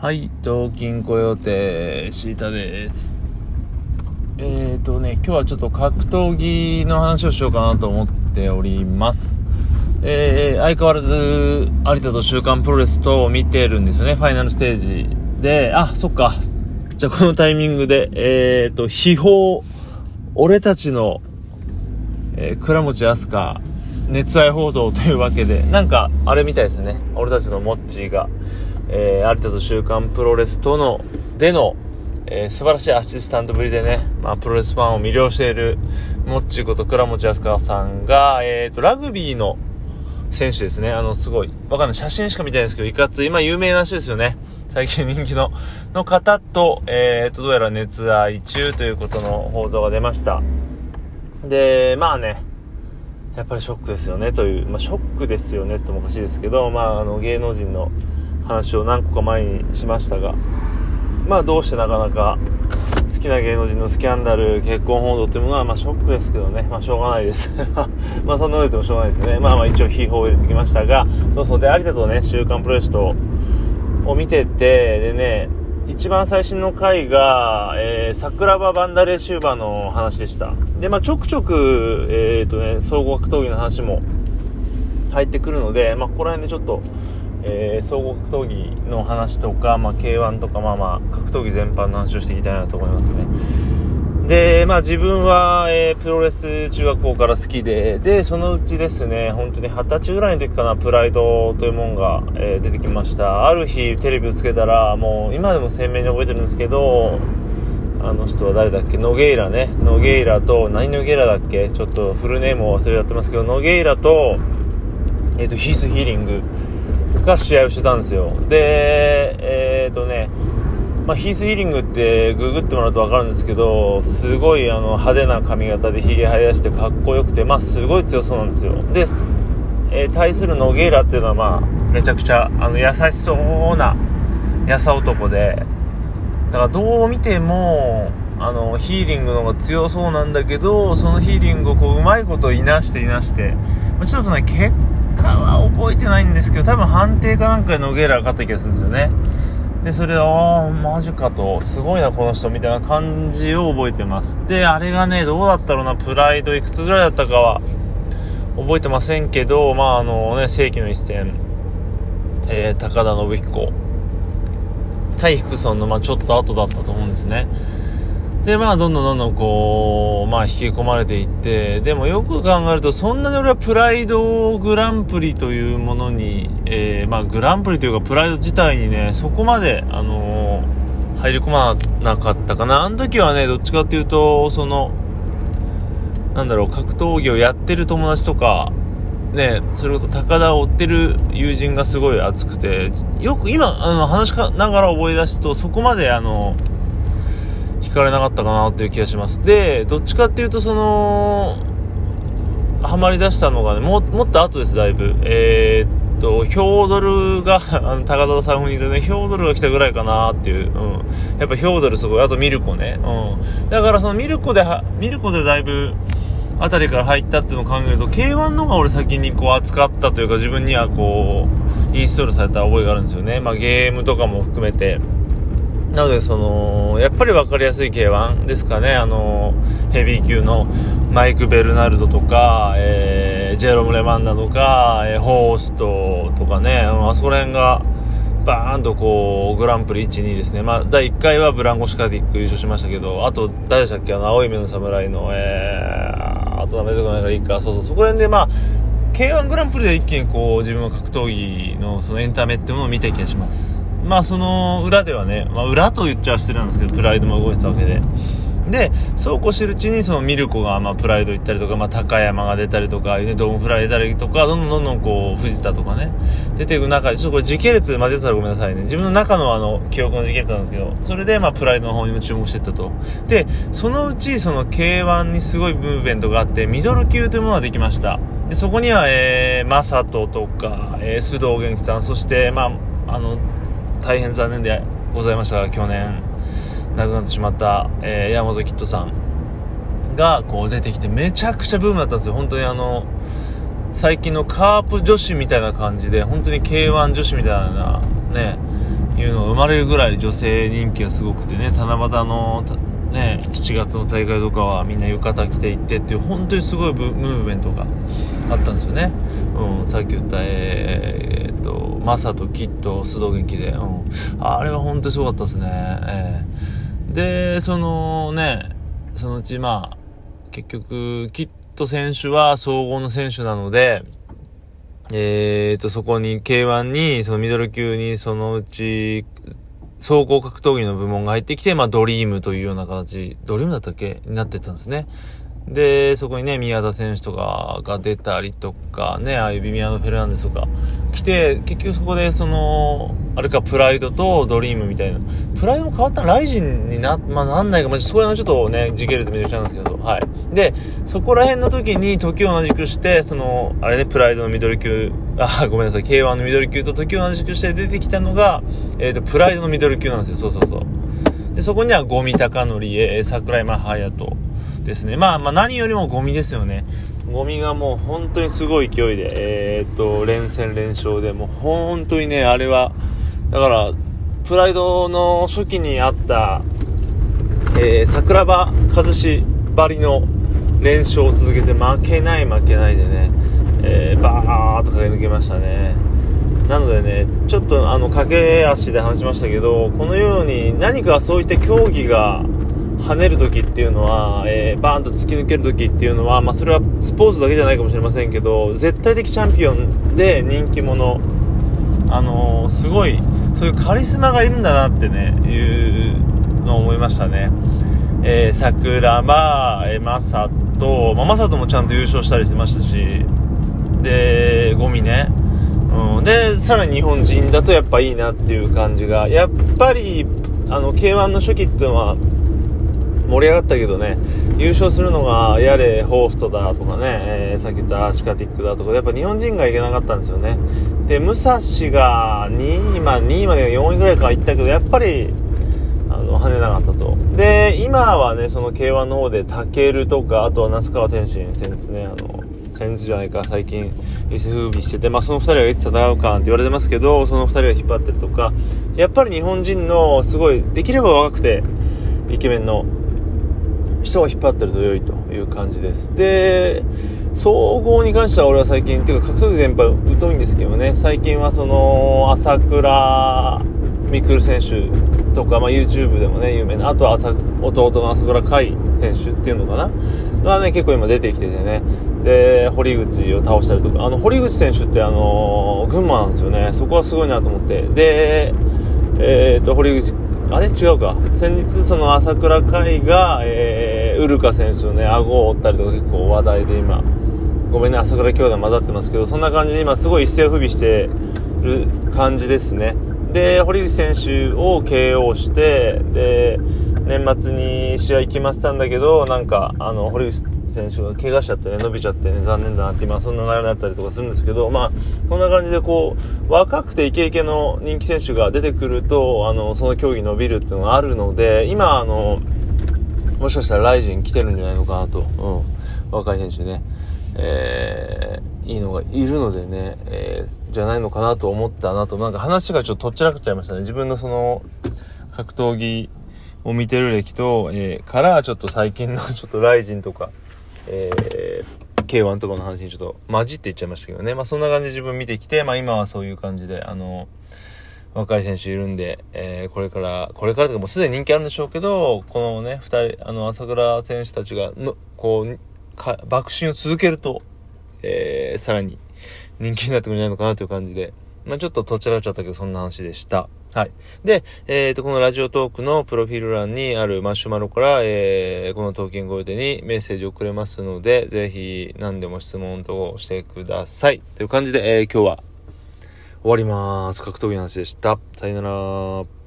はい、東京雇用定シータです。えーとね、今日はちょっと格闘技の話をしようかなと思っております。えー、相変わらず、有田と週刊プロレスと見てるんですよね、ファイナルステージで、あ、そっか。じゃあこのタイミングで、えーと、秘宝、俺たちの、えー、倉持飛鳥、熱愛報道というわけで、なんか、あれみたいですね。俺たちのモッチーが、えー、有田と週刊プロレスとの、での、えー、素晴らしいアシスタントぶりでね、まあ、プロレスファンを魅了している、もっちこと倉持安川さんが、えっ、ー、と、ラグビーの選手ですね。あの、すごい、わかんない。写真しか見てないんですけど、いかつい、今有名な人ですよね。最近人気の、の方と、えっ、ー、と、どうやら熱愛中ということの報道が出ました。で、まあね、やっぱりショックですよねという、まあ、ショックですよねってもおかしいですけど、まあ、あの、芸能人の、話を何個か前にしましたが、まあどうしてなかなか好きな芸能人のスキャンダル、結婚報道っていうものはまあショックですけどね、まあしょうがないです。まあそんなこと言ってもしょうがないですね、まあまあ一応秘宝を入れてきましたが、そうそう、で、有田とね、週刊プロレスと、を見てて、でね、一番最新の回が、えー、桜庭バンダレーシューバーの話でした。で、まあちょくちょく、えっ、ー、とね、総合格闘技の話も入ってくるので、まあここら辺でちょっと、えー、総合格闘技の話とか、まあ、K1 とか、まあまあ、格闘技全般の話をしていきたいなと思いますね。で、まあ自分は、えー、プロレス中学校から好きで、で、そのうちですね、本当に二十歳ぐらいの時かな、プライドというものが、えー、出てきました。ある日、テレビをつけたら、もう、今でも鮮明に覚えてるんですけど、あの人は誰だっけ？ノゲイラね。ノゲイラと、何ノゲイラだっけ？ちょっとフルネームを忘れちゃってますけど、ノゲイラと、えっ、ー、と、ヒースヒーリング。が試合をしてたんですよ。で、えっ、ー、とね、まあ、ヒースヒーリングってググってもらうと分かるんですけど、すごいあの派手な髪型でヒゲ生やしてかっこよくて、まあ、すごい強そうなんですよ。で、えー、対するノゲイラっていうのはまあ、めちゃくちゃあの優しそうな優男で、だからどう見ても、あの、ヒーリングの方が強そうなんだけど、そのヒーリングをこう、うまいこといなしていなして、まあ、ちょっとね、結かは覚えてないんですけど、多分判定かなんかでノゲーラが勝った気がするんですよね。で、それで、ああ、マジかと、すごいな、この人、みたいな感じを覚えてます。で、あれがね、どうだったろうな、プライドいくつぐらいだったかは、覚えてませんけど、まあ、あのね、世紀の一戦、えー、高田信彦、対福村の、まあ、ちょっと後だったと思うんですね。で、まあ、どんどんどんどんこう、まあ、引き込まれていって、でもよく考えると、そんなに俺はプライドグランプリというものに、えー、まあ、グランプリというか、プライド自体にね、そこまで、あのー、入り込まなかったかな。あの時はね、どっちかっていうと、その、なんだろう、格闘技をやってる友達とか、ね、それこそ高田を追ってる友人がすごい熱くて、よく今、あの、話しながら覚え出すと、そこまであの、聞かれなかったかなっていう気がします。で、どっちかっていうと、その、ハマり出したのがね、も、もっと後です、だいぶ。えー、っと、ヒョードルが、あの、高田さん風に言うとね、ヒョードルが来たぐらいかなっていう、うん。やっぱヒョードルすごい、あとミルコね、うん。だからそのミルコで、ミルコでだいぶ、あたりから入ったっていうのを考えると、K1 の方が俺先にこう扱ったというか、自分にはこう、インストールされた覚えがあるんですよね。まあゲームとかも含めて。なので、その、やっぱり分かりやすい K1 ですかね、あの、ヘビー級のマイク・ベルナルドとか、えー、ジェロム・レマンナとか、えー、ホーストとかね、あそこら辺が、バーンとこう、グランプリ1、2ですね。まあ、第1回はブランコ・シカディック優勝しましたけど、あと、誰でしたっけ？あの、青い目の侍の、えー、あとダメでこないからいいか、そうそう、そこら辺でまあ、K1 グランプリで一気にこう、自分の格闘技のそのエンタメっていうものを見た気がします。まあその裏ではね、まあ裏と言っちゃ失礼なんですけど、プライドも動いてたわけで。で、そうこうしてるうちに、そのミルコが、まあ、プライド行ったりとか、まあ、高山が出たりとか、ね、ドームフライ出たりとか、どんどんどんどんこう、藤田とかね、出ていく中で、ちょっとこれ時系列交えたらごめんなさいね。自分の中のあの、記憶の時系列なんですけど、それで、まあ、プライドの方にも注目していったと。で、そのうち、その K1 にすごいムーブメントがあって、ミドル級というものができました。で、そこには、えー、マサトとか、えー、須藤元気さん、そして、まあ、あの、大変残念でございましたが、去年亡くなってしまった、えー、山本キッドさんがこう出てきてめちゃくちゃブームだったんですよ。本当にあの、最近のカープ女子みたいな感じで、本当に K1 女子みたいなね、いうのが生まれるぐらい女性人気がすごくてね、七夕の、ね、7月の大会とかはみんな浴衣着て行ってっていう本当にすごいムーブメントがあったんですよね。うん、さっき言った、えー、っと、マサとキッド、須藤元気で、うん、あれは本当にすごかったですね。えー、で、そのね、そのうちまあ、結局、キッド選手は総合の選手なので、えーと、そこに K1 に、そのミドル級にそのうち、総合格闘技の部門が入ってきて、まあドリームというような形、ドリームだったっけ？になってたんですね。で、そこにね、宮田選手とかが出たりとか、ね、ああいうビミアノ・フェルナンデスとか来て、結局そこでその、あれか、プライドとドリームみたいな。プライドも変わったライジンにな、まあ、なんないか、まあ、そこら辺はちょっとね、時系列めちゃくちゃなんですけど、はい。で、そこら辺の時に時を同じくして、その、あれね、プライドのミドル級、あ、ごめんなさい、K1 のミドル級と時を同じくして出てきたのが、えっ、ー、と、プライドのミドル級なんですよ、そうそうそう。で、そこにはゴミ高則、えー、桜井真隼人、ですね。まあ、まあ、何よりもゴミですよね。ゴミがもう本当にすごい勢いで、えー、っと、連戦連勝で、もう本当にね、あれは、だから、プライドの初期にあった、えー、桜庭和志ばりの連勝を続けて負けない負けないでね、えー、バーっと駆け抜けましたね。なのでね、ちょっとあの、駆け足で話しましたけど、このように何かそういった競技が跳ねる時っていうのは、えー、バーンと突き抜ける時っていうのは、まあ、それはスポーツだけじゃないかもしれませんけど絶対的チャンピオンで人気者。あのー、すごいそういうカリスマがいるんだなってねいうのを思いましたね、えー、桜庭、えー、マサト、まあ、マサトもちゃんと優勝したりしてましたし。でゴミね。うん、でさらに日本人だとやっぱいいなっていう感じが。やっぱりあの K1 の初期っていうのは盛り上がったけどね、優勝するのがやれホーストだとかね、えー、さっき言ったアシカティックだとか、やっぱ日本人がいけなかったんですよね。で、武蔵が2位、まあ2位まで4位ぐらいから行ったけど、やっぱり、あの、跳ねなかったと。で、今はね、その K1 の方で、タケルとか、あとは那須川天心戦ですね、あの、戦術じゃないか、最近、伊勢風靡してて、まあその2人がいつ戦うかなんて言われてますけど、その2人が引っ張ってるとか、やっぱり日本人のすごい、できれば若くて、イケメンの人が引っ張ってると良いという感じです。で、総合に関しては俺は最近、ていうか格闘技全般疎いんですけどね、最近はその、朝倉未来選手とか、まあ、YouTube でもね、有名な、あとは朝弟の朝倉海選手っていうのかながね、結構今出てきててね、で、堀口を倒したりとか、あの、堀口選手ってあの群馬なんですよね。そこはすごいなと思って。で、えっ、と、堀口あれ？違うか。先日、その朝倉海が、えー、ウルカ選手のね、顎を折ったりとか結構話題で今、ごめんね、朝倉兄弟混ざってますけど、そんな感じで今すごい一世を不備してる感じですね。で、堀口選手を KO して、で、年末に試合決まってたんだけど、なんか、あの、堀口選手が怪我しちゃってね、伸びちゃってね、残念だなって今そんな内容になったりとかするんですけど、まあ、こんな感じでこう、若くてイケイケの人気選手が出てくると、あの、その競技伸びるっていうのがあるので、今、あの、もしかしたらライジン来てるんじゃないのかなと、うん、若い選手ね、えー、いいのがいるのでね、えー、じゃないのかなと思ったなと、なんか話がちょっととっちらかっちゃいましたね。自分のその、格闘技を見てる歴と、えー、からちょっと最近のちょっとライジンとか、えー、K1 とかの話にちょっと混じっていっちゃいましたけどね。まあそんな感じで自分見てきて、まあ今はそういう感じで、あの、若い選手いるんで、えー、これから、これからとかもうすでに人気あるんでしょうけど、このね、二人、あの、朝倉選手たちが、の、こう、か、爆心を続けると、えー、さらに人気になってくるんじゃないのかなという感じで、まあちょっととちらっちゃったけど、そんな話でした。はい。で、えっ、ー、と、このラジオトークのプロフィール欄にあるマシュマロから、えー、このトーキングオイデにメッセージをくれますので、ぜひ何でも質問等をしてください。という感じで、えー、今日は終わります。格闘技の話でした。さよなら。